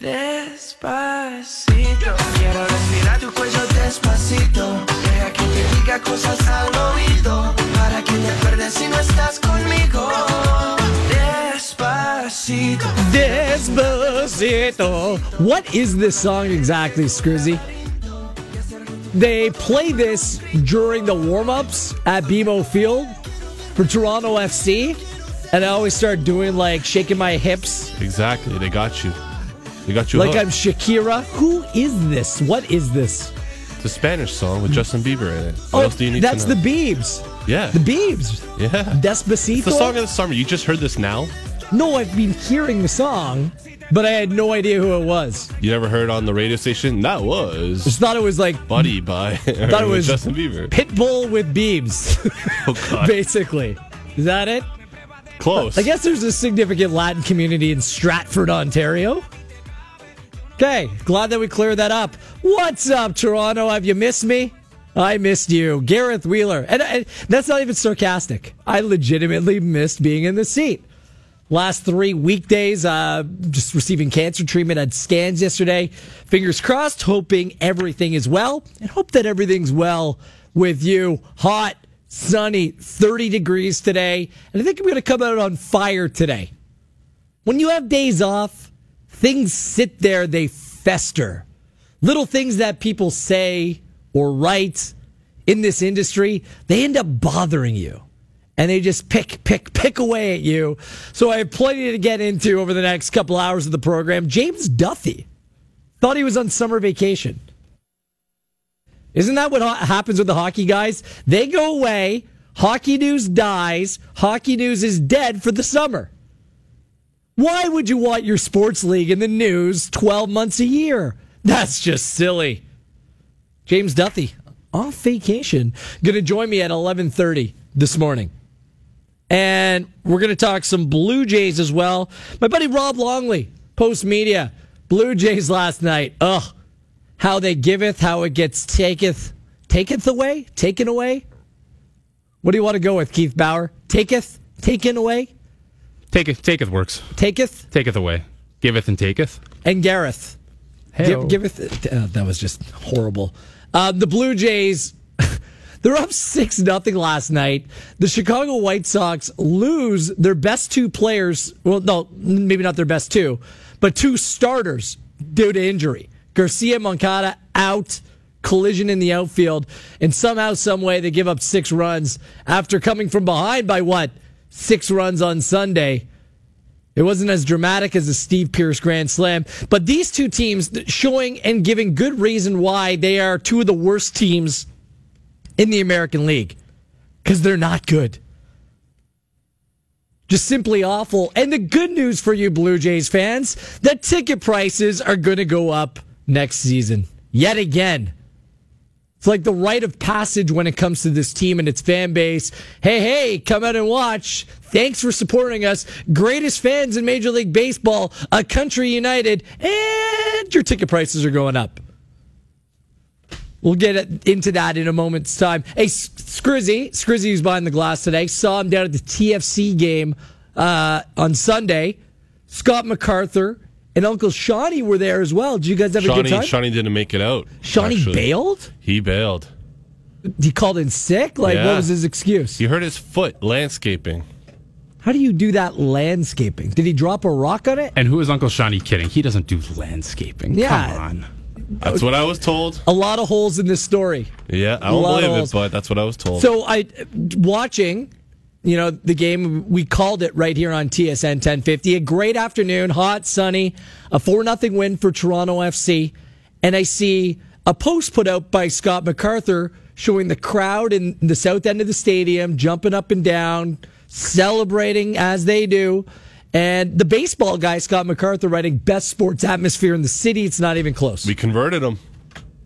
Despacito, quiero respirar tu cuello despacito. Deja que te diga cosas al oído. Para que te acuerdes si no estás conmigo. Despacito. Despacito. What is this song exactly, Scrizzy? They play this during the warm ups at BMO Field for Toronto FC. And I always start doing like shaking my hips Exactly. They got you. They got you like hooked. I'm Shakira. Who is this? What is this? It's a Spanish song with Justin Bieber in it. What oh, else do you need that's the? Beebs. yeah. The Beebs. yeah. Despacito. It's the song of the summer. You just heard this now? no, I've been hearing the song, but I had no idea who it was. You never heard on the radio station? That was Just thought it was like Buddy by thought it was Justin Bieber. Pitbull with Beebs, Oh, God. basically. Is that it? Close. I guess there's a significant Latin community in Stratford, Ontario. Okay, glad that we cleared that up. What's up, Toronto? Have you missed me? I missed you, Gareth Wheeler. And, and that's not even sarcastic. I legitimately missed being in the seat. Last three weekdays, uh, just receiving cancer treatment. Had scans yesterday. Fingers crossed, hoping everything is well, and hope that everything's well with you. Hot, sunny, 30 degrees today, and I think I'm going to come out on fire today. When you have days off, things sit there, they fester. Little things that people say or write in this industry, they end up bothering you. And they just pick, pick, pick away at you. So I have plenty to get into over the next couple hours of the program. James Duthie thought he was on summer vacation. Isn't that what ha- happens with the hockey guys? They go away, hockey news dies, hockey news is dead for the summer. Why would you want your sports league in the news 12 months a year? That's just silly. James Duthie off vacation going to join me at 11:30 this morning. And we're going to talk some Blue Jays as well. My buddy Rob Longley, Post Media, Blue Jays last night. Ugh. How they giveth, how it gets taketh, taketh away, taken away. What do you want to go with, Keith Bauer? Taketh, taken away, Taketh, taketh works. taketh, Taketh away. Giveth and taketh. and Gareth. Give, giveth. Uh, that was just horrible. Uh, the Blue Jays, they're up six nothing last night. The Chicago White Sox lose their best two players. Well, no, maybe not their best two, but two starters due to injury. Garcia Moncada out. Collision in the outfield, and somehow, some way, they give up six runs after coming from behind by what six runs on Sunday. It wasn't as dramatic as a Steve Pearce Grand Slam, but these two teams showing and giving good reason why they are two of the worst teams in the American League because they're not good. Just simply awful. And the good news for you Blue Jays fans, that ticket prices are going to go up next season yet again. It's like the rite of passage when it comes to this team and its fan base. Hey, hey, come out and watch. Thanks for supporting us. Greatest fans in Major League Baseball, a country united, and your ticket prices are going up. We'll get into that in a moment's time. Hey, Scrizzy, Scrizzy who's behind the glass today, saw him down at the TFC game uh, on Sunday. Scott MacArthur and Uncle Shawnee were there as well. Did you guys have a good time? Shawnee didn't make it out. Shawnee actually. bailed? He bailed. He called in sick? Like, what was his excuse? He hurt his foot landscaping. How do you do that landscaping? Did he drop a rock on it? And who is Uncle Shawnee kidding? He doesn't do landscaping. Yeah. Come on. That's what I was told. A lot of holes in this story. Yeah, I don't believe it, but that's what I was told. So I watching, you know, the game we called it right here on TSN 1050. A great afternoon, hot, sunny, a 4 nothing win for Toronto FC, and I see a post put out by Scott MacArthur showing the crowd in the south end of the stadium jumping up and down, celebrating as they do. And the baseball guy, Scott MacArthur, writing best sports atmosphere in the city. It's not even close. we converted him.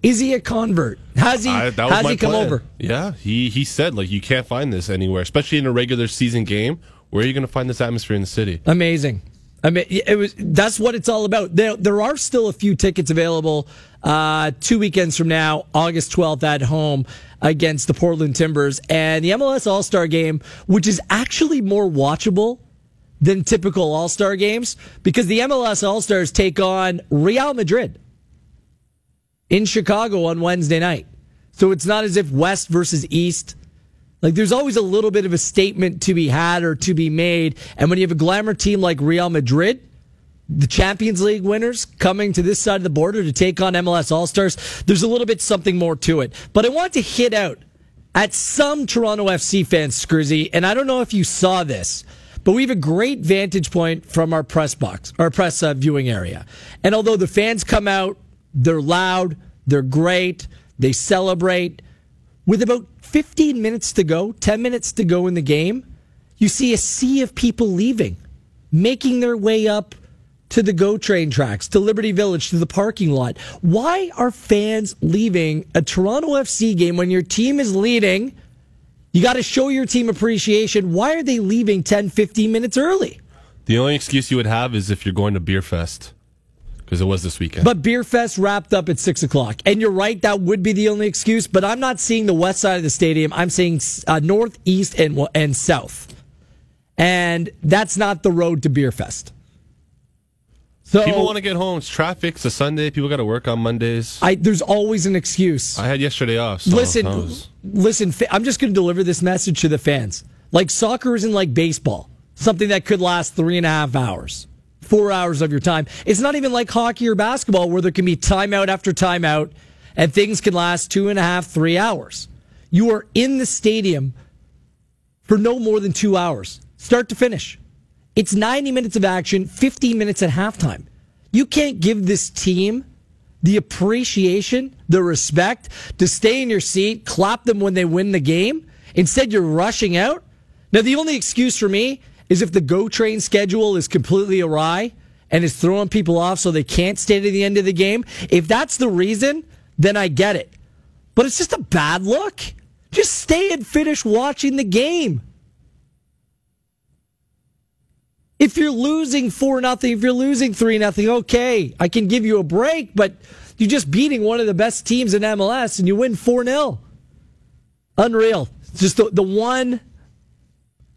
Is he a convert? Has he? I, that was has my he come plan. over? Yeah, he he said like you can't find this anywhere, especially in a regular season game. Where are you going to find this atmosphere in the city? Amazing. I mean, it was. That's what it's all about. There, there are still a few tickets available. Uh, two weekends from now, August 12th at home against the Portland Timbers and the MLS All Star Game, which is actually more watchable than typical All Star games because the MLS All Stars take on Real Madrid in Chicago on Wednesday night. So it's not as if West versus East. Like there's always a little bit of a statement to be had or to be made. And when you have a glamour team like Real Madrid, the Champions League winners coming to this side of the border to take on MLS All Stars, there's a little bit something more to it. But I want to hit out at some Toronto FC fans, Scrizzy, and I don't know if you saw this, but we have a great vantage point from our press box, our press uh, viewing area. And although the fans come out, they're loud, they're great, they celebrate. With about 15 minutes to go, 10 minutes to go in the game, you see a sea of people leaving, making their way up to the GO train tracks, to Liberty Village, to the parking lot. Why are fans leaving a Toronto FC game when your team is leading? You got to show your team appreciation. Why are they leaving 10, 15 minutes early? The only excuse you would have is if you're going to Beer Fest, because it was this weekend. But Beer Fest wrapped up at 6 o'clock. And you're right, that would be the only excuse. But I'm not seeing the west side of the stadium. I'm seeing uh, north, east, and, and south. And that's not the road to Beer Fest. So people want to get home. It's traffic. It's a Sunday. People got to work on Mondays. I, there's always an excuse. I had yesterday off. So listen, was- listen. I'm just going to deliver this message to the fans. Like soccer isn't like baseball, something that could last three and a half hours, four hours of your time. It's not even like hockey or basketball where there can be timeout after timeout, and things can last two and a half, three hours. You are in the stadium for no more than two hours, start to finish. It's 90 minutes of action, 15 minutes at halftime. You can't give this team the appreciation, the respect to stay in your seat, clap them when they win the game. Instead, you're rushing out. Now, the only excuse for me is if the GO train schedule is completely awry and is throwing people off so they can't stay to the end of the game. If that's the reason, then I get it. But it's just a bad look. Just stay and finish watching the game. If you're losing four nothing, if you're losing three nothing, okay, I can give you a break. But you're just beating one of the best teams in MLS, and you win four 0 Unreal. Just the, the one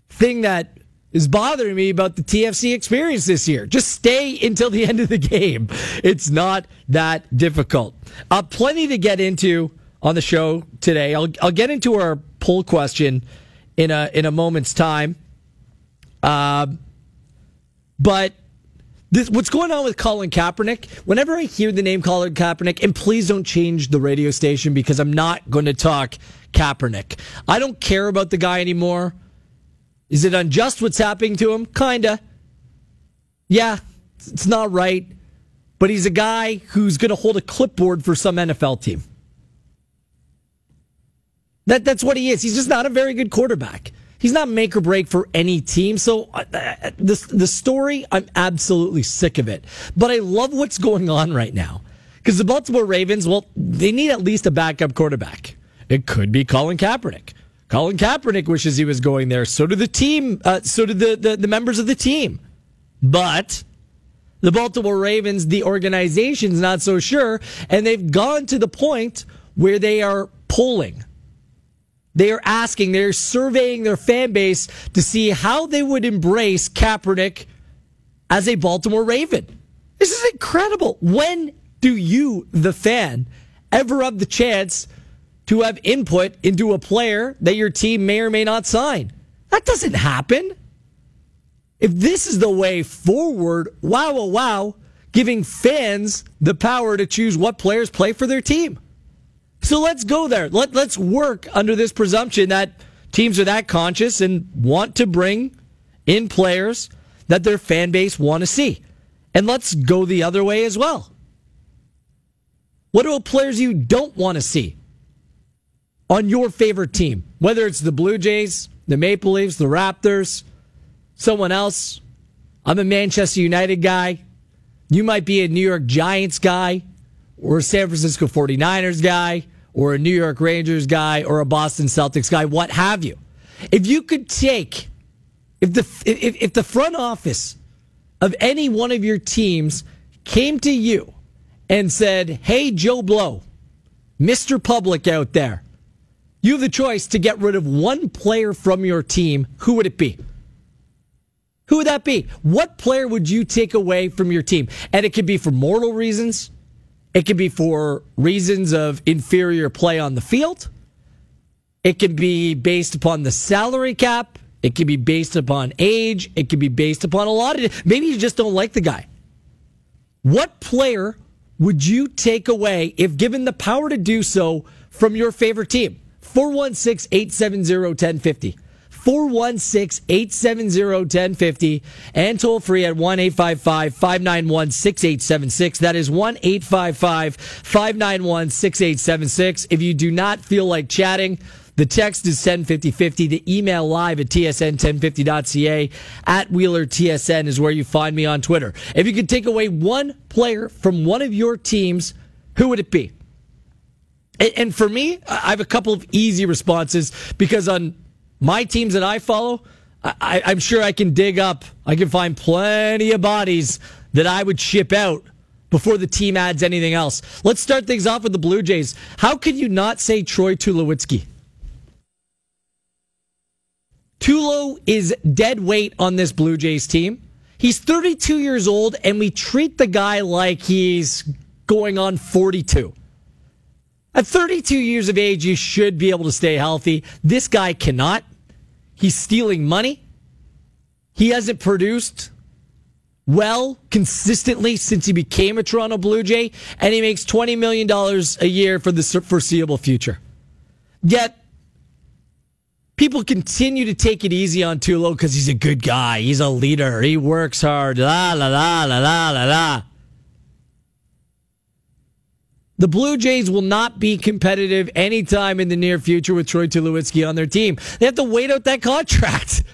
thing that is bothering me about the TFC experience this year. Just stay until the end of the game. It's not that difficult. Uh, plenty to get into on the show today. I'll, I'll get into our poll question in a in a moment's time. Uh, but this, what's going on with Colin Kaepernick? Whenever I hear the name Colin Kaepernick, and please don't change the radio station because I'm not going to talk Kaepernick. I don't care about the guy anymore. Is it unjust what's happening to him? Kinda. Yeah, it's not right. But he's a guy who's going to hold a clipboard for some NFL team. That that's what he is. He's just not a very good quarterback. He's not make or break for any team. So uh, uh, the the story, I'm absolutely sick of it. But I love what's going on right now because the Baltimore Ravens, well, they need at least a backup quarterback. It could be Colin Kaepernick. Colin Kaepernick wishes he was going there. So do the team. Uh, so do the, the the members of the team. But the Baltimore Ravens, the organization's not so sure, and they've gone to the point where they are polling. They are asking, they're surveying their fan base to see how they would embrace Kaepernick as a Baltimore Raven. This is incredible. When do you, the fan, ever have the chance to have input into a player that your team may or may not sign? That doesn't happen. If this is the way forward, wow, wow, wow, giving fans the power to choose what players play for their team. So let's go there. Let, let's work under this presumption that teams are that conscious and want to bring in players that their fan base want to see. And let's go the other way as well. What about players you don't want to see on your favorite team? Whether it's the Blue Jays, the Maple Leafs, the Raptors, someone else. I'm a Manchester United guy. You might be a New York Giants guy, or a San Francisco 49ers guy, or a New York Rangers guy, or a Boston Celtics guy, what have you. If you could take, if the if, if the front office of any one of your teams came to you and said, "Hey, Joe Blow, Mister Public out there, you have the choice to get rid of one player from your team. Who would it be?" Who would that be? What player would you take away from your team? And it could be for mortal reasons. It could be for reasons of inferior play on the field. It could be based upon the salary cap. It could be based upon age. It could be based upon a lot of. Maybe you just don't like the guy. What player would you take away if given the power to do so from your favorite team? 416 870 1050. 416 870 1050 and toll free at 1 855 591 6876. That is 1 855 591 6876. If you do not feel like chatting, the text is 105050. The email live at tsn1050.ca at Wheeler TSN is where you find me on Twitter. If you could take away one player from one of your teams, who would it be? And for me, I have a couple of easy responses because on my teams that I follow, I, am sure I can dig up, I can find plenty of bodies that I would ship out before the team adds anything else. Let's start things off with the Blue Jays. How could you not say Troy Tulowitzki? Tulo is dead weight on this Blue Jays team. He's 32 years old, and we treat the guy like he's going on 42. At 32 years of age, you should be able to stay healthy. This guy cannot. He's stealing money. He hasn't produced well consistently since he became a Toronto Blue Jay, and he makes $20 million a year for the foreseeable future. Yet, people continue to take it easy on Tulo because he's a good guy. He's a leader. He works hard. La, la, la, la, la, la, la. The Blue Jays will not be competitive anytime in the near future with Troy Tulowitzki on their team. They have to wait out that contract.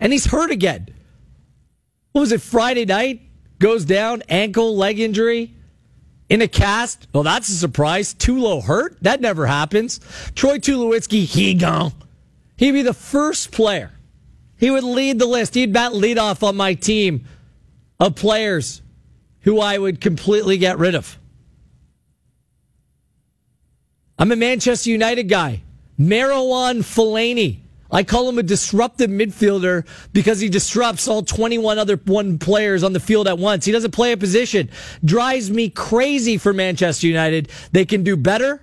And he's hurt again. What was it, Friday night? Goes down, ankle, leg injury in a cast. Well, that's a surprise. Tulo hurt? That never happens. Troy Tulowitzki, he gone. He'd be the first player. He would lead the list. He'd bat lead off on my team of players who I would completely get rid of. I'm a Manchester United guy. Marouane Fellaini. I call him a disruptive midfielder because he disrupts all 21 other one players on the field at once. He doesn't play a position. Drives me crazy for Manchester United. They can do better.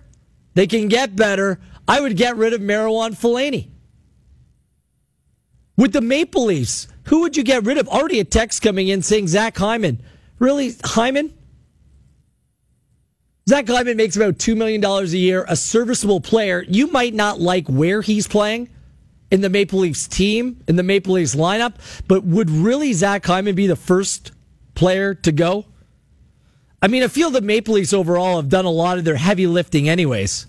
They can get better. I would get rid of Marouane Fellaini. With the Maple Leafs, who would you get rid of? Already a text coming in saying Zach Hyman. Really, Hyman? Zach Hyman makes about $2 million a year, a serviceable player. You might not like where he's playing in the Maple Leafs team, in the Maple Leafs lineup, but would really Zach Hyman be the first player to go? I mean, I feel the Maple Leafs overall have done a lot of their heavy lifting, anyways.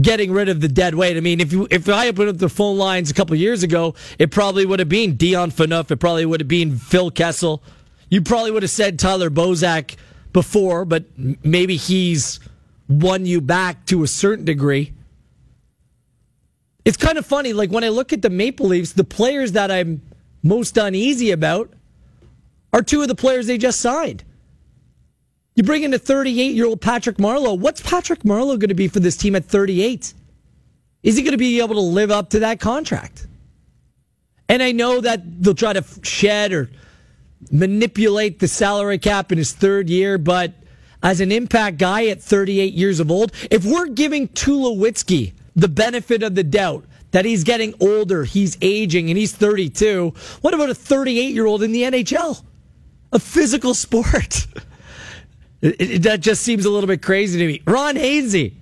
Getting rid of the dead weight. I mean, if you if I opened up the phone lines a couple years ago, it probably would have been Dion Phaneuf. It probably would have been Phil Kessel. You probably would have said Tyler Bozak before, but maybe he's won you back to a certain degree. It's kind of funny. Like when I look at the Maple Leafs, the players that I'm most uneasy about are two of the players they just signed. You bring in a 38 year old Patrick Marleau. What's Patrick Marleau going to be for this team at 38? Is he going to be able to live up to that contract? And I know that they'll try to shed or manipulate the salary cap in his third year, but as an impact guy at 38 years of old, if we're giving Tulowitzki the benefit of the doubt that he's getting older, he's aging, and he's 32, what about a 38 year old in the NHL? A physical sport. it, it, that just seems a little bit crazy to me. Ron Hainsey.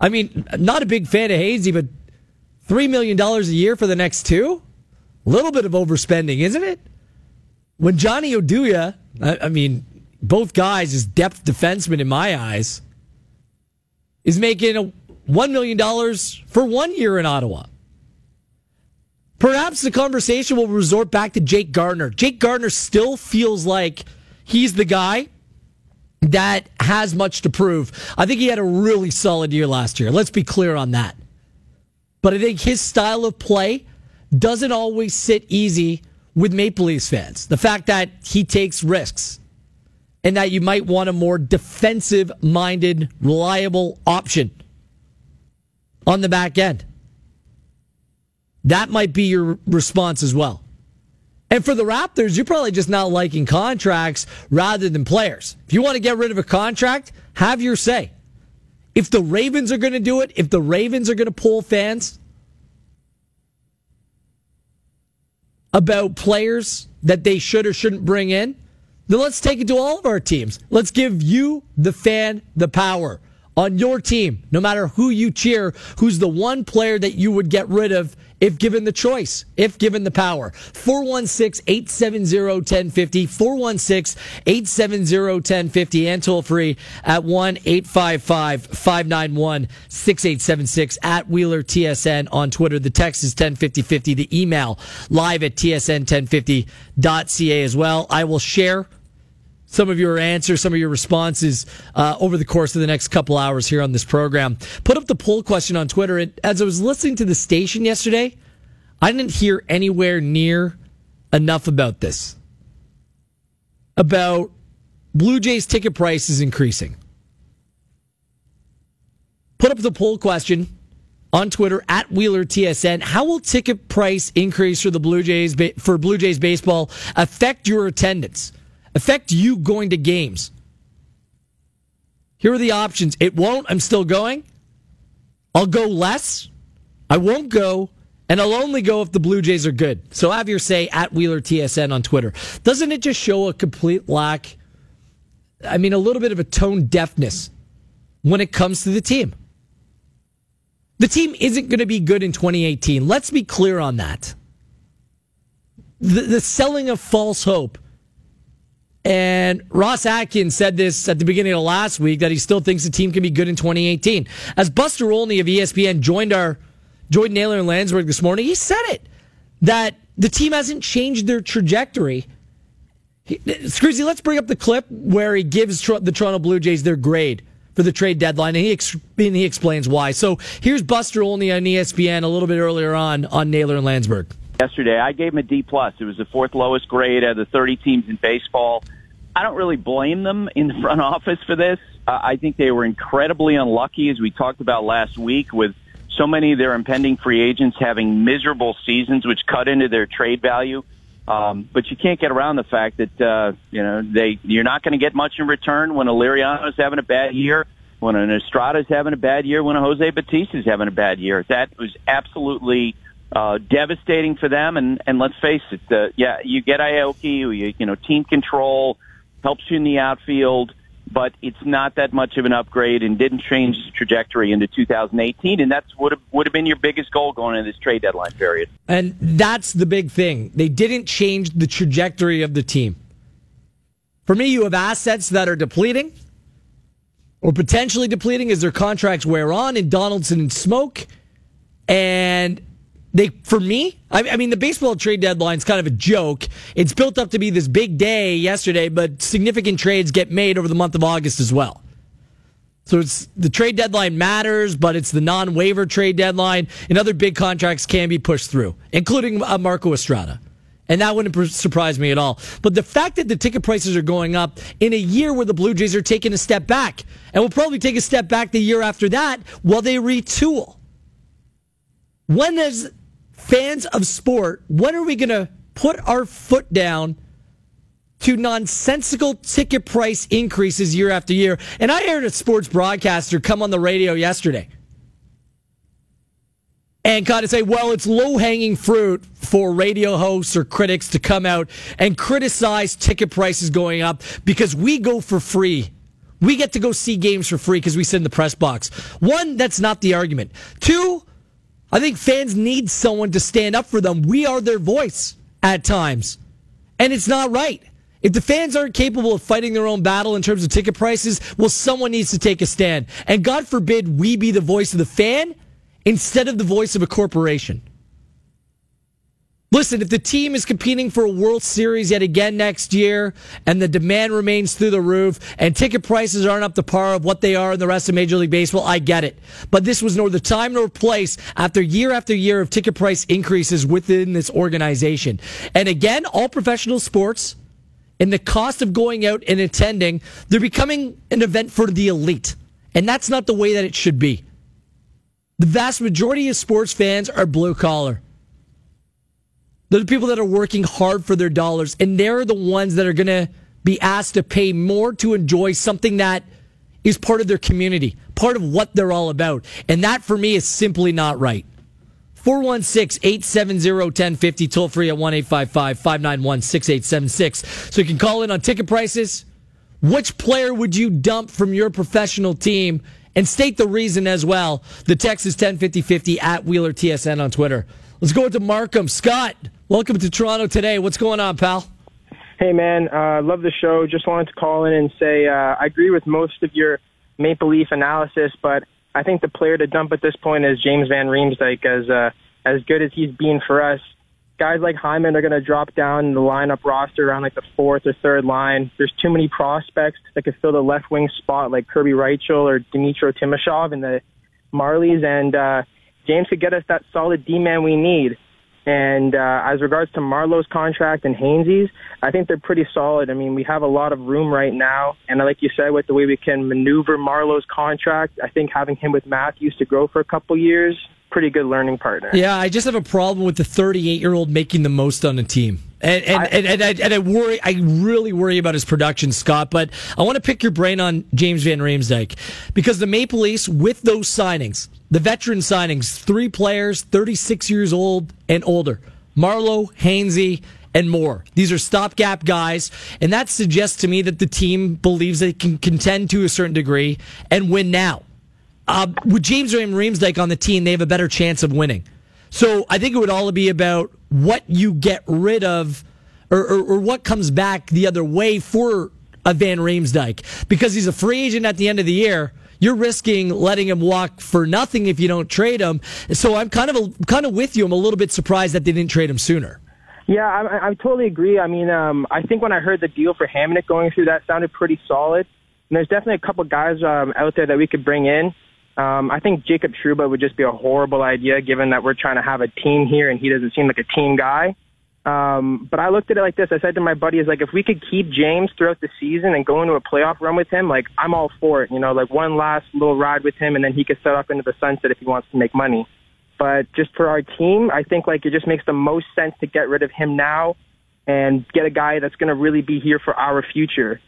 I mean, not a big fan of Hainsey, but $3 million a year for the next two? A little bit of overspending, isn't it? When Johnny Oduya, I, I mean, both guys is depth defensemen in my eyes, is making a $1 million for one year in Ottawa. Perhaps the conversation will resort back to Jake Gardiner. Jake Gardiner still feels like he's the guy that has much to prove. I think he had a really solid year last year. Let's be clear on that. But I think his style of play doesn't always sit easy with Maple Leafs fans. The fact that he takes risks and that you might want a more defensive minded, reliable option on the back end. That might be your response as well. And for the Raptors, you're probably just not liking contracts rather than players. If you want to get rid of a contract, have your say. If the Ravens are going to do it, if the Ravens are going to pull fans about players that they should or shouldn't bring in, then let's take it to all of our teams. Let's give you, the fan, the power on your team, no matter who you cheer, who's the one player that you would get rid of if given the choice, if given the power. 416 870 1050, 416 870 1050, and toll free at 1 855 591 6876 at Wheeler TSN on Twitter. The text is 105050. The email live at tsn1050.ca as well. I will share some of your answers, some of your responses uh, over the course of the next couple hours here on this program. Put up the poll question on Twitter. And as I was listening to the station yesterday, I didn't hear anywhere near enough about this. About Blue Jays ticket prices increasing. Put up the poll question on Twitter at Wheeler TSN. How will ticket price increase for the Blue Jays for Blue Jays baseball affect your attendance? Affect you going to games? Here are the options. It won't. I'm still going. I'll go less. I won't go. And I'll only go if the Blue Jays are good. So have your say at Wheeler TSN on Twitter. Doesn't it just show a complete lack? I mean, a little bit of a tone deafness when it comes to the team. The team isn't going to be good in 2018. Let's be clear on that. The, the selling of false hope and Ross Atkins said this at the beginning of last week that he still thinks the team can be good in 2018. As Buster Olney of ESPN joined our joined Naylor and Landsberg this morning, he said it that the team hasn't changed their trajectory. Scroozy, let's bring up the clip where he gives the Toronto Blue Jays their grade for the trade deadline, and he ex- and he explains why. So here's Buster Olney on ESPN a little bit earlier on on Naylor and Landsberg yesterday. I gave him a D plus. It was the fourth lowest grade out of the 30 teams in baseball. I don't really blame them in the front office for this. Uh, I think they were incredibly unlucky, as we talked about last week, with so many of their impending free agents having miserable seasons, which cut into their trade value. Um, but you can't get around the fact that uh, you know they you're not going to get much in return when a Liriano's having a bad year, when an Estrada's having a bad year, when a Jose Bautista's having a bad year. That was absolutely uh, devastating for them. And, and let's face it, uh, yeah, you get Aoki, you, you know, team control helps you in the outfield, but it's not that much of an upgrade and didn't change the trajectory into 2018. And that's would have, would have been your biggest goal going into this trade deadline period. And that's the big thing. They didn't change the trajectory of the team. For me, you have assets that are depleting or potentially depleting as their contracts wear on in Donaldson and Smoak. And they for me I, I, mean the baseball trade deadline is kind of a joke it's built up to be this big day yesterday but significant trades get made over the month of august as well so it's the trade deadline matters but it's the non-waiver trade deadline and other big contracts can be pushed through including uh, marco estrada and that wouldn't surprise me at all. But the fact that the ticket prices are going up in a year where the Blue Jays are taking a step back, and will probably take a step back the year after that while they retool. When does fans of sport, when are we going to put our foot down to nonsensical ticket price increases year after year? And I heard a sports broadcaster come on the radio yesterday and kind of say, well, it's low hanging fruit for radio hosts or critics to come out and criticize ticket prices going up because we go for free. We get to go see games for free because we sit in the press box. One, that's not the argument. Two, I think fans need someone to stand up for them. We are their voice at times. And it's not right. If the fans aren't capable of fighting their own battle in terms of ticket prices, well, someone needs to take a stand. And God forbid we be the voice of the fan instead of the voice of a corporation. Listen, if the team is competing for a World Series yet again next year and the demand remains through the roof and ticket prices aren't up to par of what they are in the rest of Major League Baseball, I get it. But this was nor the time nor place after year after year of ticket price increases within this organization. And again, all professional sports and the cost of going out and attending, they're becoming an event for the elite. And that's not the way that it should be. The vast majority of sports fans are blue collar. They're the people that are working hard for their dollars, and they're the ones that are going to be asked to pay more to enjoy something that is part of their community, part of what they're all about. And that for me is simply not right. 416 870 1050, toll free at 1 855 591 6876. So you can call in on ticket prices. Which player would you dump from your professional team? And state the reason as well. The text is 105050 at Wheeler TSN on Twitter. Let's go to Markham. Scott, welcome to Toronto today. What's going on, pal? Hey, man. Uh, love the show. Just wanted to call in and say uh, I agree with most of your Maple Leaf analysis, but I think the player to dump at this point is James Van Riemsdyk. As uh, as good as he's been for us, guys like Hyman are going to drop down the lineup roster around like the fourth or third line. There's too many prospects that could fill the left wing spot, like Kerby Rychel or Dmytro Timashov in the Marlies, and uh, James could get us that solid D man we need. And uh, as regards to Marleau's contract and Hainsey's, I think they're pretty solid. I mean, we have a lot of room right now, and like you said, with the way we can maneuver Marleau's contract, I think having him with Matthews to grow for a couple years, pretty good learning partner. Yeah, I just have a problem with the 38 year old making the most on a team. And and, I- and, and, I, and I worry, I really worry about his production, Scott. But I want to pick your brain on James Van Riemsdyk because the Maple Leafs, with those signings, the veteran signings, three players, 36 years old and older, Marleau, Hainsey, and Moore. These are stopgap guys, and that suggests to me that the team believes they can contend to a certain degree and win now. Uh, with James Van Riemsdyk on the team, they have a better chance of winning. So I think it would all be about what you get rid of or, or, or what comes back the other way for a Van Riemsdyk. Because he's a free agent at the end of the year. You're risking letting him walk for nothing if you don't trade him. So I'm kind of a, kind of with you. I'm a little bit surprised that they didn't trade him sooner. Yeah, I, I totally agree. I mean, um, I think when I heard the deal for Hamonic going through, that sounded pretty solid. And there's definitely a couple guys um, out there that we could bring in. Um, I think Jacob Trouba would just be a horrible idea, given that we're trying to have a team here, and he doesn't seem like a team guy. Um, but I looked at it like this. I said to my buddies, like, if we could keep James throughout the season and go into a playoff run with him, like, I'm all for it. You know, like one last little ride with him, and then he could set up into the sunset if he wants to make money. But just for our team, I think like it just makes the most sense to get rid of him now and get a guy that's going to really be here for our future.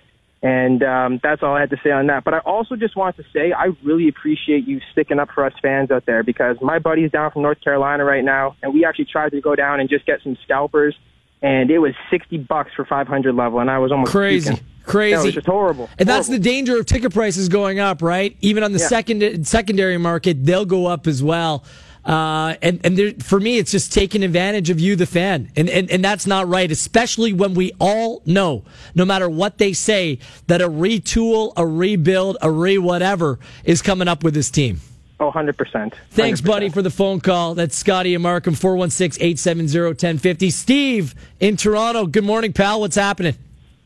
And um, that's all I had to say on that. But I also just wanted to say I really appreciate you sticking up for us fans out there because my buddy's down from North Carolina right now, and we actually tried to go down and just get some scalpers, and it was sixty bucks for five hundred level, and I was almost Crazy. puking. Crazy. No, it was just horrible. And that's the danger of ticket prices going up, right? Even on the Yeah. second secondary market, they'll go up as well. Uh, and and there, for me, it's just taking advantage of you, the fan, and, and and that's not right. Especially when we all know, no matter what they say, that a retool, a rebuild, a re whatever is coming up with this team. Oh, 100%. Thanks, 100%. buddy, for the phone call. That's Scotty and Markham, 416-870-1050. Steve in Toronto. Good morning, pal. What's happening?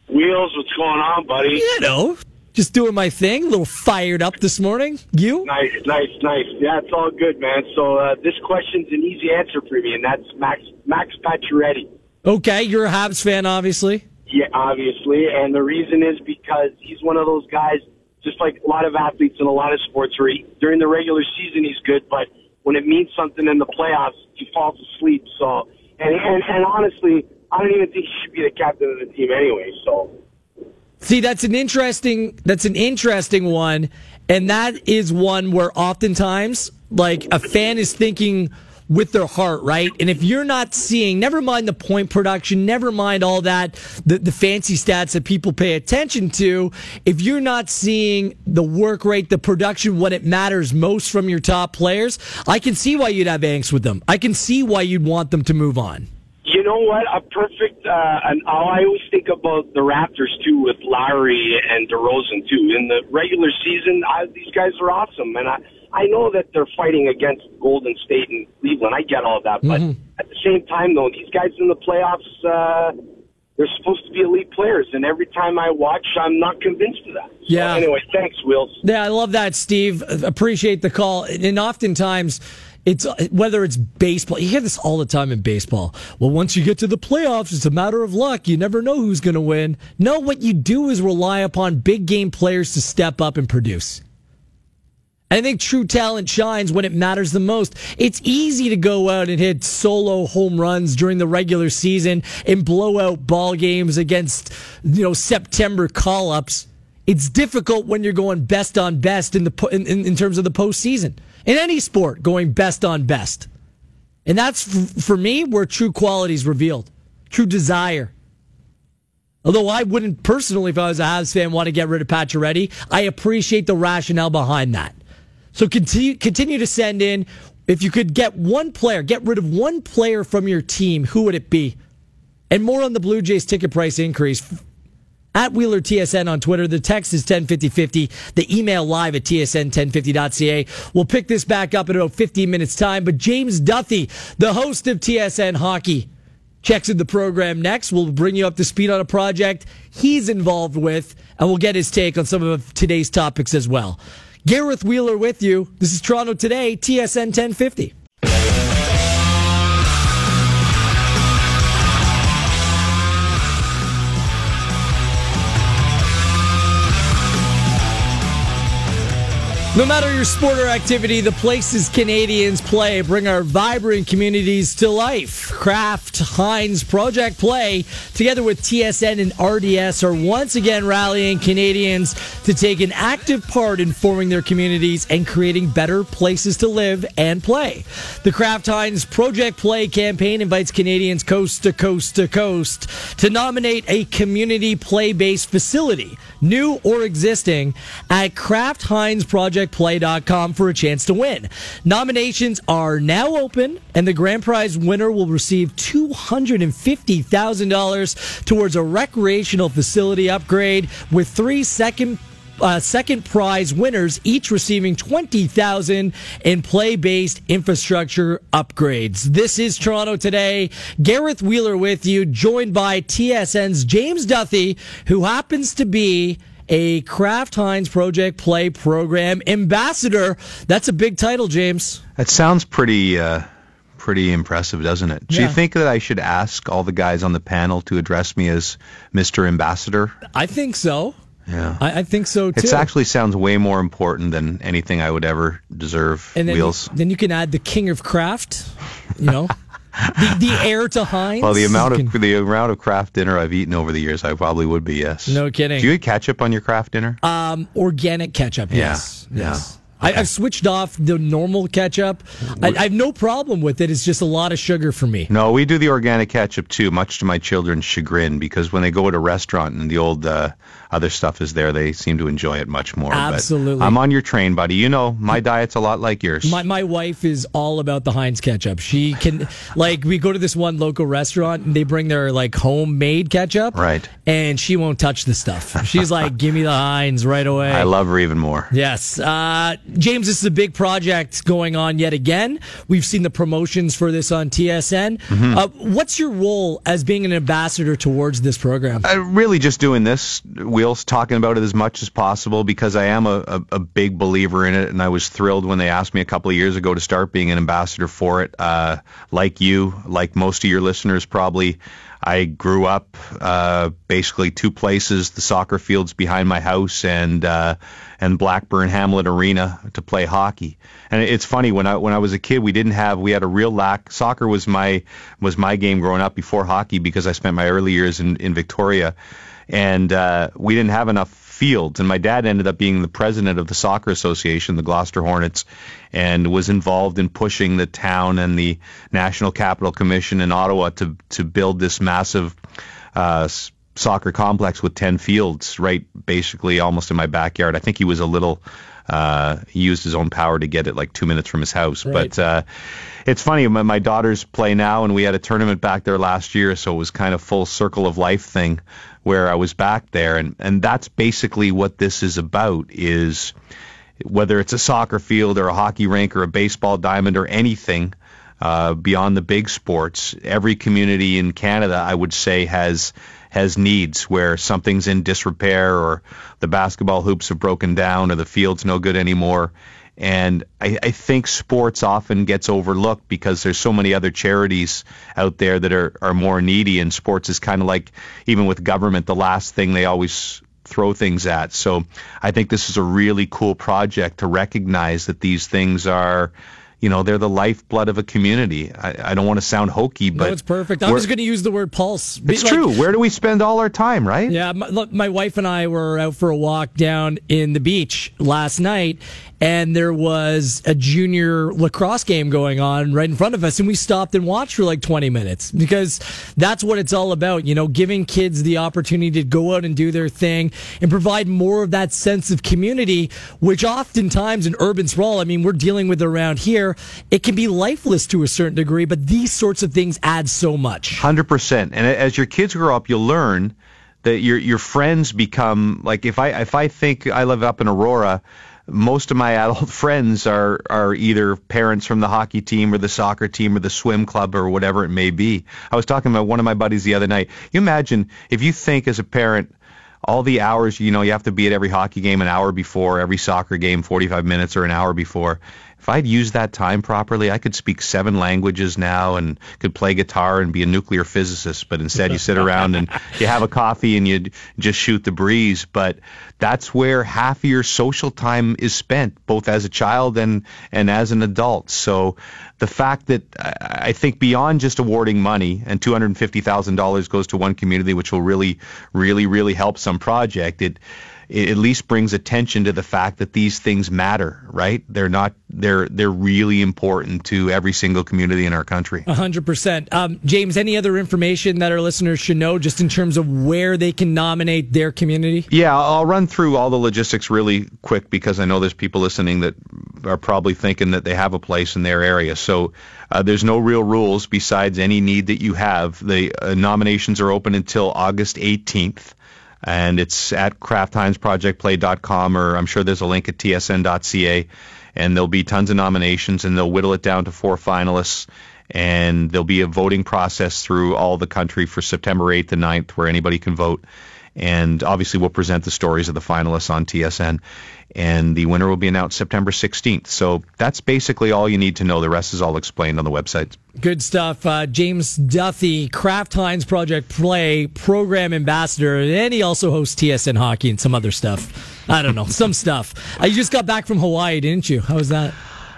Wheels, what's going on, buddy? You know, just doing my thing. A little fired up this morning. You? Nice, nice, nice. Yeah, it's all good, man. So uh, this question's an easy answer for me, and that's Max Max Pacioretty. Okay, you're a Habs fan, obviously. Yeah, obviously, and the reason is because he's one of those guys, just like a lot of athletes in a lot of sports, where he, during the regular season he's good, but when it means something in the playoffs, he falls asleep. So, and and, and honestly, I don't even think he should be the captain of the team anyway. So. See, that's an interesting that's an interesting one, and that is one where oftentimes like a fan is thinking with their heart, right? And if you're not seeing, never mind the point production, never mind all that, the, the fancy stats that people pay attention to, if you're not seeing the work rate, the production, what it matters most from your top players, I can see why you'd have angst with them. I can see why you'd want them to move on. You know what? A perfect. Uh, and I always think about the Raptors too, with Lowry and DeRozan too. In the regular season, I, these guys are awesome, and I I know that they're fighting against Golden State and Cleveland. I get all that, but at the same time, though, these guys in the playoffs, uh, they're supposed to be elite players, and every time I watch, I'm not convinced of that. So Yeah. Anyway, thanks, Wills. Yeah, I love that, Steve. Appreciate the call. And oftentimes, it's whether it's baseball. You hear this all the time in baseball. Well, once you get to the playoffs, it's a matter of luck. You never know who's going to win. No, what you do is rely upon big game players to step up and produce. I think true talent shines when it matters the most. It's easy to go out and hit solo home runs during the regular season and blow out ball games against, you know, September call ups. It's difficult when you're going best on best in the in, in, in terms of the postseason in any sport, going best on best, and that's for me where true quality is revealed, true desire. Although I wouldn't personally, if I was a Habs fan, want to get rid of Pacioretty, I appreciate the rationale behind that. So continue continue to send in. If you could get one player, get rid of one player from your team, who would it be? And more on the Blue Jays ticket price increase. At Wheeler TSN on Twitter. The text is 105050. The email live at tsn1050.ca. We'll pick this back up in about 15 minutes time. But James Duthie, the host of TSN Hockey, checks in the program next. We'll bring you up to speed on a project he's involved with, and we'll get his take on some of today's topics as well. Gareth Wheeler with you. This is Toronto Today, TSN 1050. No matter your sport or activity, the places Canadians play bring our vibrant communities to life. Kraft Heinz Project Play, together with TSN and RDS, are once again rallying Canadians to take an active part in forming their communities and creating better places to live and play. The Kraft Heinz Project Play campaign invites Canadians coast to coast to coast to nominate a community play based facility, new or existing, at Kraft Heinz Project play.com for a chance to win. Nominations are now open, and the grand prize winner will receive $250,000 towards a recreational facility upgrade with three second uh, second prize winners, each receiving 20000 in play based infrastructure upgrades. This is Toronto Today. Gareth Wheeler with you, joined by TSN's James Duthie, who happens to be a Kraft Heinz Project Play Program ambassador. That's a big title, James. That sounds pretty uh, pretty impressive, doesn't it? Do Yeah. you think that I should ask all the guys on the panel to address me as Mr. Ambassador? I think so. Yeah. I, I think so too. It actually sounds way more important than anything I would ever deserve. and then, Wheels. then you can add the King of Kraft, you know, the, the heir to Heinz. Well, the amount of the amount of Kraft Dinner I've eaten over the years, I probably would be yes. No kidding. Do you eat ketchup on your Kraft Dinner? um, organic ketchup. Yeah, Yes. yeah. Yes. I, I've switched off the normal ketchup. I, I have no problem with it. It's just a lot of sugar for me. No, we do the organic ketchup too, much to my children's chagrin, because when they go to a restaurant and the old uh, other stuff is there, they seem to enjoy it much more. But Absolutely. I'm on your train, buddy. You know, my diet's a lot like yours. My, my wife is all about the Heinz ketchup. She can, like, we go to this one local restaurant and they bring their, like, homemade ketchup. Right. And she won't touch the stuff. She's like, give me the Heinz right away. I love her even more. Yes. Uh, James, this is a big project going on yet again. We've seen the promotions for this on TSN. Mm-hmm. Uh, what's your role as being an ambassador towards this program? I really just doing this, Wheels, talking about it as much as possible because I am a, a, a big believer in it, and I was thrilled when they asked me a couple of years ago to start being an ambassador for it. Uh, like you, like most of your listeners probably, I grew up uh, basically two places: the soccer fields behind my house and uh, and Blackburn Hamlet Arena to play hockey. And it's funny when I when I was a kid, we didn't have we had a real lack. Soccer was my was my game growing up before hockey because I spent my early years in in Victoria and uh, we didn't have enough fields. And my dad ended up being the president of the soccer association, the Gloucester Hornets, and was involved in pushing the town and the National Capital Commission in Ottawa to to build this massive. Uh, soccer complex with 10 fields right basically almost in my backyard i think he was a little uh, he used his own power to get it like two minutes from his house. But uh, it's funny my, my daughters play now and we had a tournament back there last year so it was kind of full circle of life thing where i was back there. And, and that's basically what this is about is whether it's a soccer field or a hockey rink or a baseball diamond or anything uh, beyond the big sports, every community in Canada, I would say, has has needs where something's in disrepair or the basketball hoops have broken down or the field's no good anymore. And I, I think sports often gets overlooked because there's so many other charities out there that are, are more needy, and sports is kind of like even with government, the last thing they always throw things at. So I think this is a really cool project to recognize that these things are you know they're the lifeblood of a community. I, I don't want to sound hokey, but no, it's perfect. I we're- was going to use the word pulse. It's Like, true. Where do we spend all our time, right? Yeah, my, look, my wife and I were out for a walk down in the beach last night, and there was a junior lacrosse game going on right in front of us, and we stopped and watched for like 20 minutes because that's what it's all about, you know, giving kids the opportunity to go out and do their thing and provide more of that sense of community, which oftentimes in urban sprawl, I mean, we're dealing with around here, it can be lifeless to a certain degree, but these sorts of things add so much. Hundred percent. And as your kids grow up, you'll learn that your your friends become like if I if I think I live up in Aurora, most of my adult friends are are either parents from the hockey team or the soccer team or the swim club or whatever it may be. I was talking about one of my buddies the other night. You imagine if you think as a parent all the hours you know you have to be at every hockey game an hour before every soccer game 45 minutes or an hour before if i'd used that time properly i could speak seven languages now and could play guitar and be a nuclear physicist but instead you sit around and you have a coffee and you just shoot the breeze. But that's where half of your social time is spent both as a child and and as an adult. So the fact that I think beyond just awarding money and $250,000 goes to one community, which will really, really, really help some project, it, it at least brings attention to the fact that these things matter, right? They're not, they're, they're really important to every single community in our country. A hundred percent. Um, James, any other information that our listeners should know, just in terms of where they can nominate their community? Yeah, I'll run through all the logistics really quick because I know there's people listening that are probably thinking that they have a place in their area. So uh, there's no real rules besides any need that you have. The uh, nominations are open until August 18th. And it's at kraftheinzprojectplay.com or I'm sure there's a link at tsn.ca. And there'll be tons of nominations and they'll whittle it down to four finalists and there'll be a voting process through all the country for September 8th and 9th where anybody can vote. And obviously, we'll present the stories of the finalists on TSN. And the winner will be announced September 16th. So that's basically all you need to know. The rest is all explained on the website. Good stuff. Uh, James Duthie, Kraft Heinz Project Play Program Ambassador, and he also hosts TSN Hockey and some other stuff. I don't know, some stuff. Uh, you just got back from Hawaii, didn't you? How was that?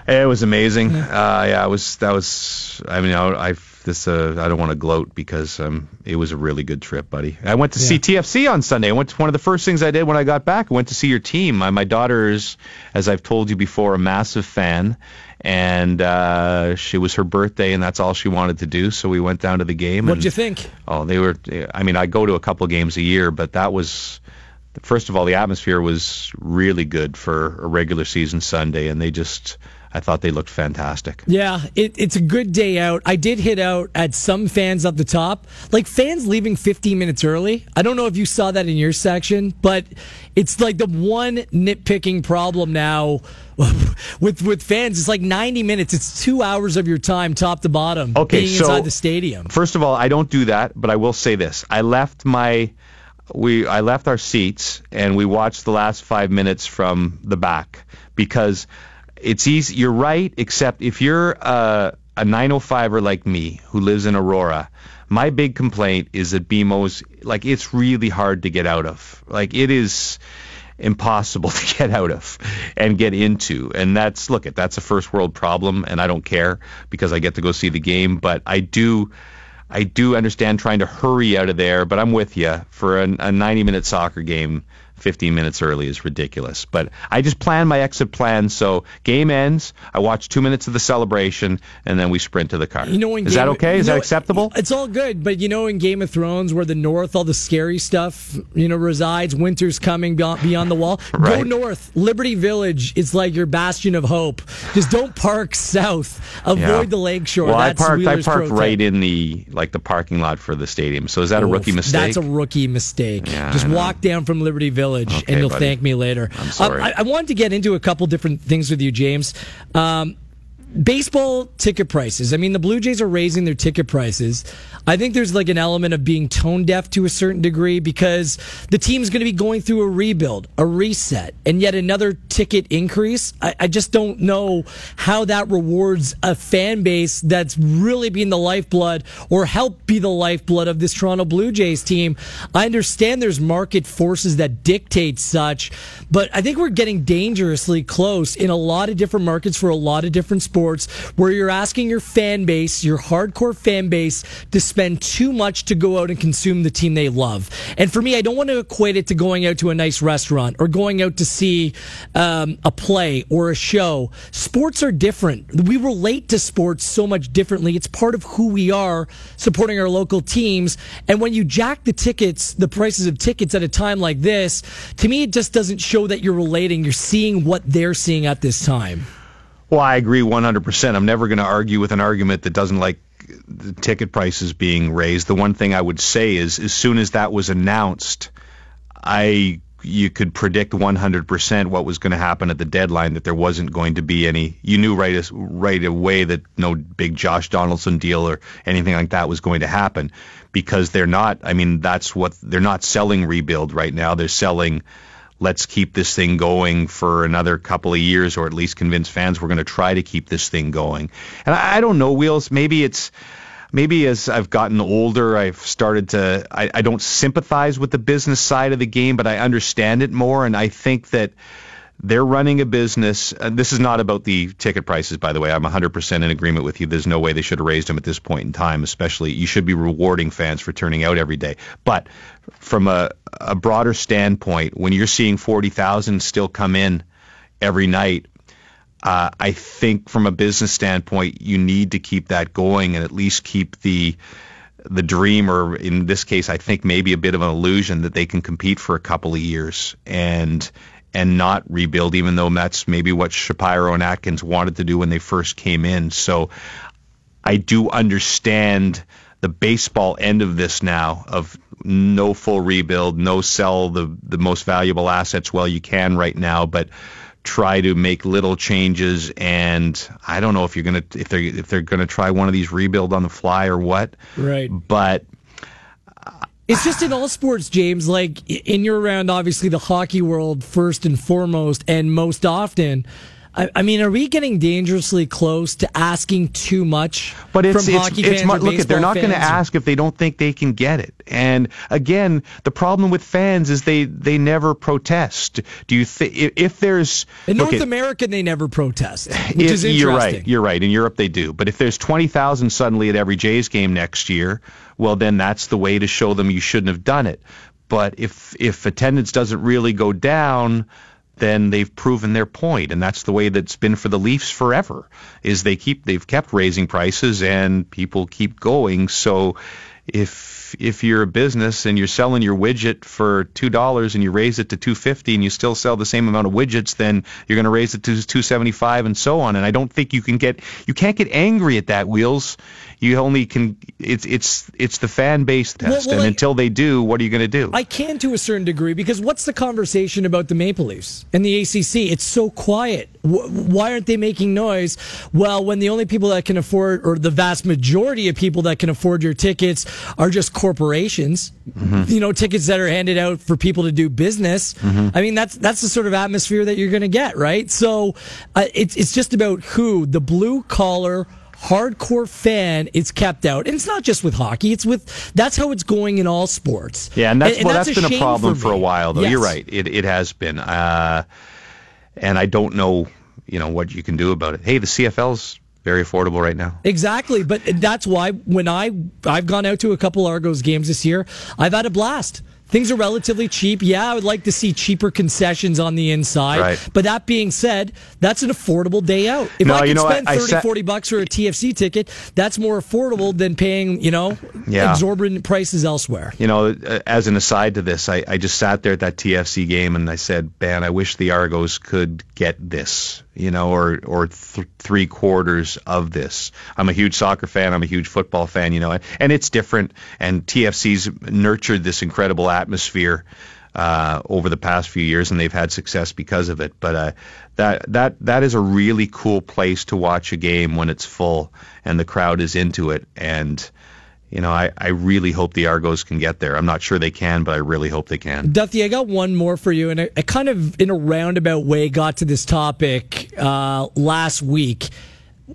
It was amazing. Uh, yeah, it was. That was. I mean, I, I this. Uh, I don't want to gloat because um, it was a really good trip, buddy. I went to see TFC on Sunday. I went to one of the first things I did when I got back. I went to see your team. My, my daughter is, as I've told you before, a massive fan, and uh, she was her birthday, and that's all she wanted to do. So we went down to the game. What'd and, you think? Oh, they were. I mean, I go to a couple games a year, but that was. First of all, the atmosphere was really good for a regular season Sunday, and they just. I thought they looked fantastic. Yeah, it, it's a good day out. I did hit out at some fans up the top, like fans leaving 15 minutes early. I don't know if you saw that in your section, but it's like the one nitpicking problem now with with fans. It's like 90 minutes. It's two hours of your time, top to bottom, Okay, being so inside the stadium. First of all, I don't do that, but I will say this: I left my we I left our seats and we watched the last five minutes from the back because it's easy. You're right, except if you're uh, a 905er like me who lives in Aurora. My big complaint is that BMO's like it's really hard to get out of. Like it is impossible to get out of and get into. And that's look at that's a first world problem and I don't care because I get to go see the game, but I do I do understand trying to hurry out of there, but I'm with you for a, a 90 minute soccer game. 15 minutes early is ridiculous. But I just plan my exit plan so game ends, I watch two minutes of the celebration, and then we sprint to the car. You know, is Game that okay? Is you that acceptable? It's all good, but you know, in Game of Thrones, where the North, all the scary stuff, you know, resides. Winter's coming beyond, the wall. Go north. Liberty Village is like your bastion of hope. Just don't park south. Avoid Yeah. the lakeshore. Well, That's I parked. Wheeler's I parked right in the like the parking lot for the stadium. So is that a rookie mistake? That's a rookie mistake. Yeah, Just walk down from Liberty Village Okay, and you'll buddy. thank me later. I'm sorry. Um, I, I wanted to get into a couple different things with you, James. Um, baseball ticket prices. I mean, the Blue Jays are raising their ticket prices. I think there's like an element of being tone deaf to a certain degree because the team's going to be going through a rebuild, a reset, and yet another ticket increase. I, I just don't know how that rewards a fan base that's really been the lifeblood or helped be the lifeblood of this Toronto Blue Jays team. I understand there's market forces that dictate such, but I think we're getting dangerously close in a lot of different markets for a lot of different sports where you're asking your fan base, your hardcore fan base, to spend too much to go out and consume the team they love. And for me, I don't want to equate it to going out to a nice restaurant or going out to see um, a play or a show. Sports are different. We relate to sports so much differently. It's part of who we are supporting our local teams. And when you jack the tickets, the prices of tickets at a time like this, to me, it just doesn't show that you're relating. You're seeing what they're seeing at this time. Well, I agree 100%. I'm never going to argue with an argument that doesn't like the ticket prices being raised. The one thing I would say is as soon as that was announced, I you could predict 100% what was going to happen at the deadline that there wasn't going to be any you knew right right away that no big Josh Donaldson deal or anything like that was going to happen because they're not I mean that's what they're not selling rebuild right now they're selling let's keep this thing going for another couple of years, or at least convince fans we're going to try to keep this thing going. And I, I don't know, Wheels. Maybe it's maybe as I've gotten older, I've started to I, I don't sympathize with the business side of the game, but I understand it more, and I think that they're running a business. Uh, this is not about the ticket prices, by the way. I'm 100% in agreement with you. There's no way they should have raised them at this point in time, especially you should be rewarding fans for turning out every day. But from a, a broader standpoint, when you're seeing 40,000 still come in every night, uh, I think from a business standpoint, you need to keep that going and at least keep the the dream, or in this case, I think maybe a bit of an illusion that they can compete for a couple of years and and not rebuild, even though that's maybe what Shapiro and Atkins wanted to do when they first came in. So I do understand the baseball end of this now of no full rebuild, no sell the, the most valuable assets while you can right now, but try to make little changes and I don't know if you're gonna if they if they're gonna try one of these rebuild on the fly or what. Right. But it's just in all sports, James. Like in your around, obviously the hockey world first and foremost, and most often. I, I mean, are we getting dangerously close to asking too much but it's, from it's, hockey it's? It's, look, they're not going to ask if they don't think they can get it. And again, the problem with fans is they they never protest. Do you think if, there's in North it, America they never protest, which if, is interesting. You're right. You're right. In Europe they do. But if there's twenty thousand suddenly at every Jays game next year, well then that's the way to show them you shouldn't have done it. But if if attendance doesn't really go down then they've proven their point, and that's the way that's been for the Leafs forever. Is they keep they've kept raising prices, and people keep going. So if if you're a business and you're selling your widget for two dollars and you raise it to two fifty and you still sell the same amount of widgets, then you're going to raise it to two seventy five and so on. And I don't think you can get you can't get angry at that wheels you only can it's it's it's the fan base test. well, well, and I, until they do what are you going to do? I can to a certain degree because what's the conversation about the maple leafs and the acc it's so quiet. Why aren't they making noise? Well when the only people that can afford or the vast majority of people that can afford your tickets are just corporations. Mm-hmm. you know tickets that are handed out for people to do business. Mm-hmm. i mean that's that's the sort of atmosphere that you're going to get right? So uh, it's it's just about who. The blue collar hardcore fan is kept out. And it's not just with hockey, it's with that's how it's going in all sports. Yeah, and that's and, well, that's, that's been a problem for, for, a while though. Yes. You're right. It it has been. Uh, and I don't know, you know, what you can do about it. Hey, the CFL's very affordable right now. Exactly, but that's why when I I've gone out to a couple Argos games this year, I've had a blast. Things are relatively cheap. Yeah, I would like to see cheaper concessions on the inside. Right. But that being said, that's an affordable day out. If no, I can you know, spend I, 30, 40 bucks for a TFC ticket, that's more affordable than paying, you know, yeah. exorbitant prices elsewhere. You know, uh, as an aside to this, I, I just sat there at that TFC game and I said, man, I wish the Argos could get this you know, or or th- three quarters of this. I'm a huge soccer fan. I'm a huge football fan, you know, and it's different. And TFC's nurtured this incredible atmosphere uh, over the past few years, and they've had success because of it. But uh, that that that is a really cool place to watch a game when it's full and the crowd is into it. And you know, I, I really hope the Argos can get there. I'm not sure they can, but I really hope they can. Duffy, I got one more for you, and I, I kind of, in a roundabout way, got to this topic uh, last week.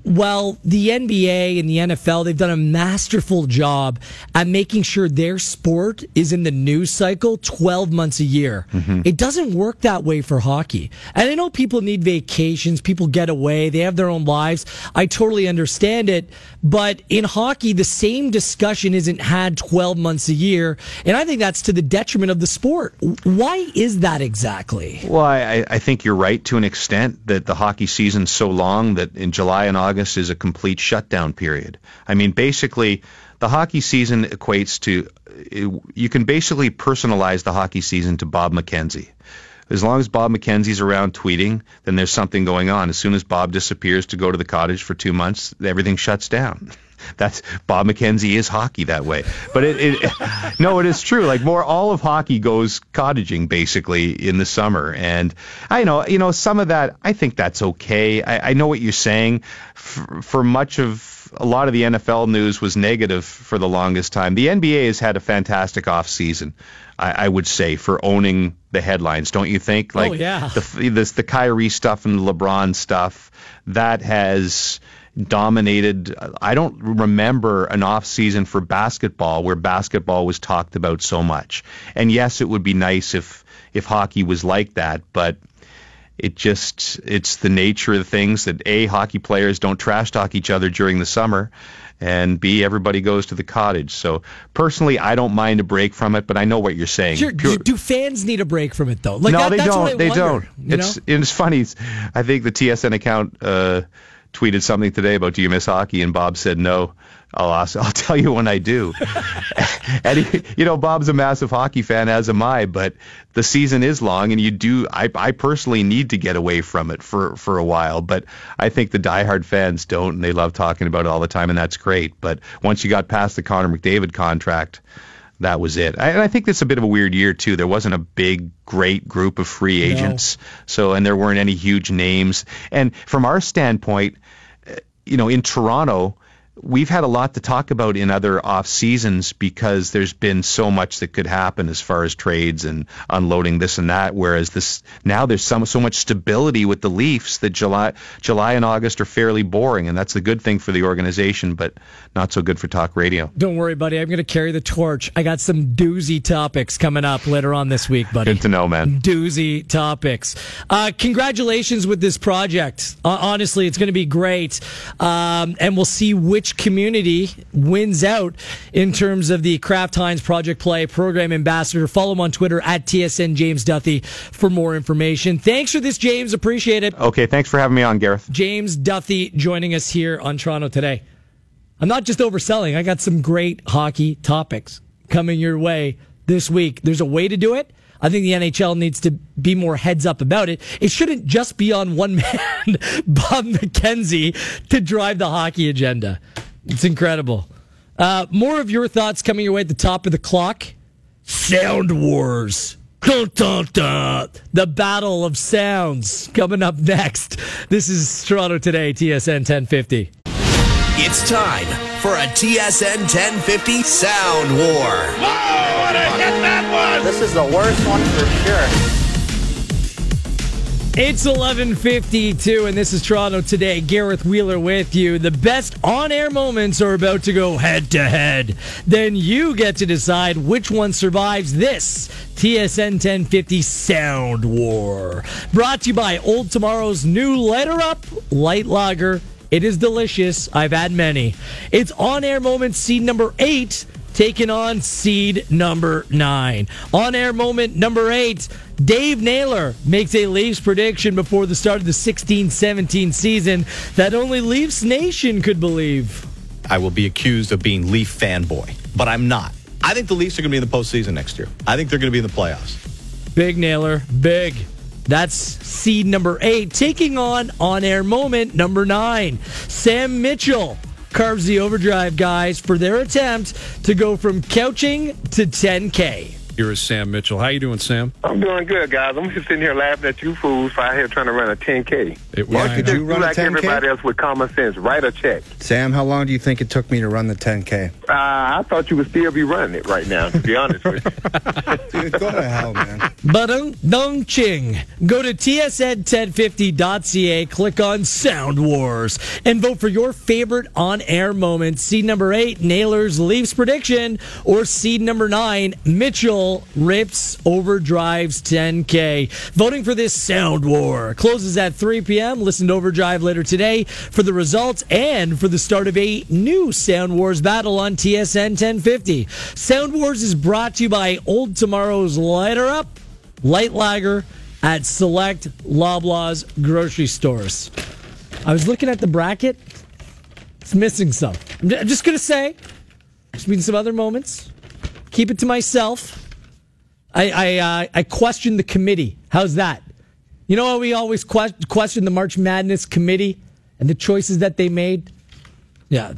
Well, the NBA and the NFL, they've done a masterful job at making sure their sport is in the news cycle 12 months a year. Mm-hmm. It doesn't work that way for hockey. And I know people need vacations, people get away, they have their own lives. I totally understand it. But in hockey, the same discussion isn't had 12 months a year. And I think that's to the detriment of the sport. Why is that exactly? Well, I, I think you're right to an extent that the hockey season's so long that in July and August is a complete shutdown period. I mean, basically, the hockey season equates to you can basically personalize the hockey season to Bob McKenzie. As long as Bob McKenzie's around tweeting, then there's something going on. As soon as Bob disappears to go to the cottage for two months, everything shuts down. That's Bob McKenzie is hockey that way. But it, it no, it is true. Like more, all of hockey goes cottaging basically in the summer, and I know, you know, some of that. I think that's okay. I, I know what you're saying. For, for much of a lot of the NFL news was negative for the longest time. The NBA has had a fantastic off season. I, I would say for owning the headlines, don't you think? Oh, like Oh, yeah. the this the Kyrie stuff and the LeBron stuff that has dominated. I don't remember an off season for basketball where basketball was talked about so much. And yes, it would be nice if if hockey was like that, but it just it's the nature of things that a hockey players don't trash talk each other during the summer and b everybody goes to the cottage so personally i don't mind a break from it but i know what you're saying Sure, Pure- do, fans need a break from it though? Like no, that- they that's what I don't. They wonder, don't. It's know? it's funny. I think the TSN account uh, tweeted something today about do you miss hockey, and Bob said no. I'll ask, I'll tell you when I do. and he, you know, Bob's a massive hockey fan, as am I. But the season is long, and you do. I, I personally need to get away from it for for a while. But I think the diehard fans don't, and they love talking about it all the time, and that's great. But once you got past the Connor McDavid contract that was it. I, and I think it's a bit of a weird year too. There wasn't a big, great group of free agents, so and there weren't any huge names. And from our standpoint, you know, in Toronto, we've had a lot to talk about in other off seasons because there's been so much that could happen as far as trades and unloading this and that. Whereas this now there's some so much stability with the Leafs that July July and August are fairly boring, and that's the good thing for the organization, but not so good for talk radio. Don't worry, buddy. I'm going to carry the torch. I got some doozy topics coming up later on this week, buddy. Good to know, man. doozy topics. Uh, congratulations with this project. Uh, honestly, it's going to be great. Um, and we'll see which community wins out in terms of the Kraft Heinz Project Play Program Ambassador. Follow him on Twitter at TSN James Duthie for more information. Thanks for this, James. Appreciate it. Okay, thanks for having me on, Gareth. James Duthie joining us here on Toronto today. I'm not just overselling. I got some great hockey topics coming your way this week. There's a way to do it. I think the NHL needs to be more heads up about it. It shouldn't just be on one man, Bob McKenzie, to drive the hockey agenda. It's incredible. Uh, more of your thoughts coming your way at the top of the clock. Sound Wars. Dun, dun, dun. The Battle of Sounds coming up next. This is Toronto Today, TSN 1050. It's time for a TSN 1050 Sound War. This is the worst one for sure. It's 11:52 and this is Toronto today. Gareth Wheeler with you. The best on-air moments are about to go head to head. Then you get to decide which one survives this TSN 1050 Sound War. Brought to you by Old Tomorrow's new Letter Up Light Lager. It is delicious. I've had many. It's on-air moments seed number 8 taking on seed number nine. On air moment number eight, Dave Naylor makes a Leafs prediction before the start of the 16 17 season that only Leafs Nation could believe. I will be accused of being Leaf fanboy, but I'm not. I think the Leafs are going to be in the postseason next year. I think they're going to be in the playoffs. Big Naylor, big. That's seed number eight, taking on on air moment number nine. Sam Mitchell carves the overdrive guys for their attempt to go from couching to 10K. Here is Sam Mitchell. How you doing, Sam? I'm doing good, guys. I'm just sitting here laughing at you fools out here trying to run a 10K. It Yeah, could you run a like 10K? everybody else with common sense. Write a check. Sam, how long do you think it took me to run the 10K? Uh, I thought you would still be running it right now, to be honest with you. Dude, go to hell, man. Badung Dung Ching. Go to tsn1050.ca, click on Sound Wars, and vote for your favorite on air moment. Seed number eight, Naylor's Leafs prediction, or seed number nine, Mitchell rips Overdrive's 10K. Voting for this Sound War closes at 3 p.m. Listen to Overdrive later today for the results and for the start of a new Sound Wars battle on TSN 1050. Sound Wars is brought to you by Old Tomorrow's Lighter Up, Light Lager at select Loblaws grocery stores. I was looking at the bracket. It's missing some. I'm just going to say, there's been some other moments. Keep it to myself. I I, uh, I question the committee. How's that? You know how we always que- question the March Madness committee and the choices that they made? Yeah.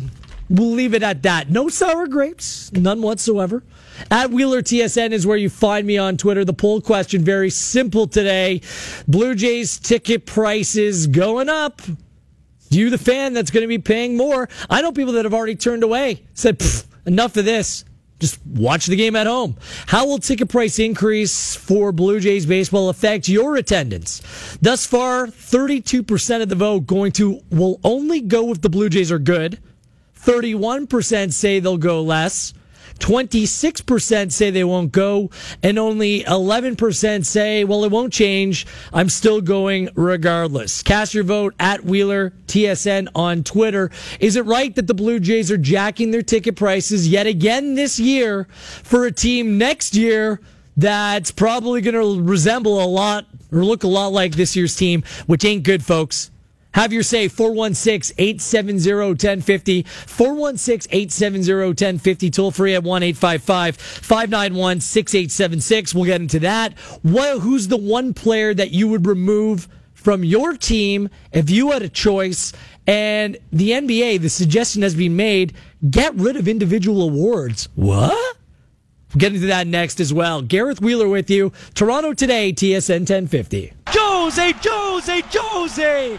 We'll leave it at that. No sour grapes, none whatsoever. At Wheeler TSN is where you find me on Twitter. The poll question very simple today. Blue Jays ticket prices going up. You, the fan, that's going to be paying more. I know people that have already turned away, said, enough of this. Just watch the game at home. How will ticket price increase for Blue Jays baseball affect your attendance? Thus far, 32% of the vote going to will only go if the Blue Jays are good. 31% say they'll go less. 26% say they won't go, and only 11% say, well, it won't change. I'm still going regardless. Cast your vote at Wheeler TSN on Twitter. Is it right that the Blue Jays are jacking their ticket prices yet again this year for a team next year that's probably going to resemble a lot or look a lot like this year's team, which ain't good, folks? Have your say 416 870 1050. 416 870 1050. Toll free at 1 855 591 6876. We'll get into that. What, who's the one player that you would remove from your team if you had a choice? And the NBA, the suggestion has been made get rid of individual awards. What? We'll get into that next as well. Gareth Wheeler with you. Toronto today, TSN 1050. Jose, Jose, Jose!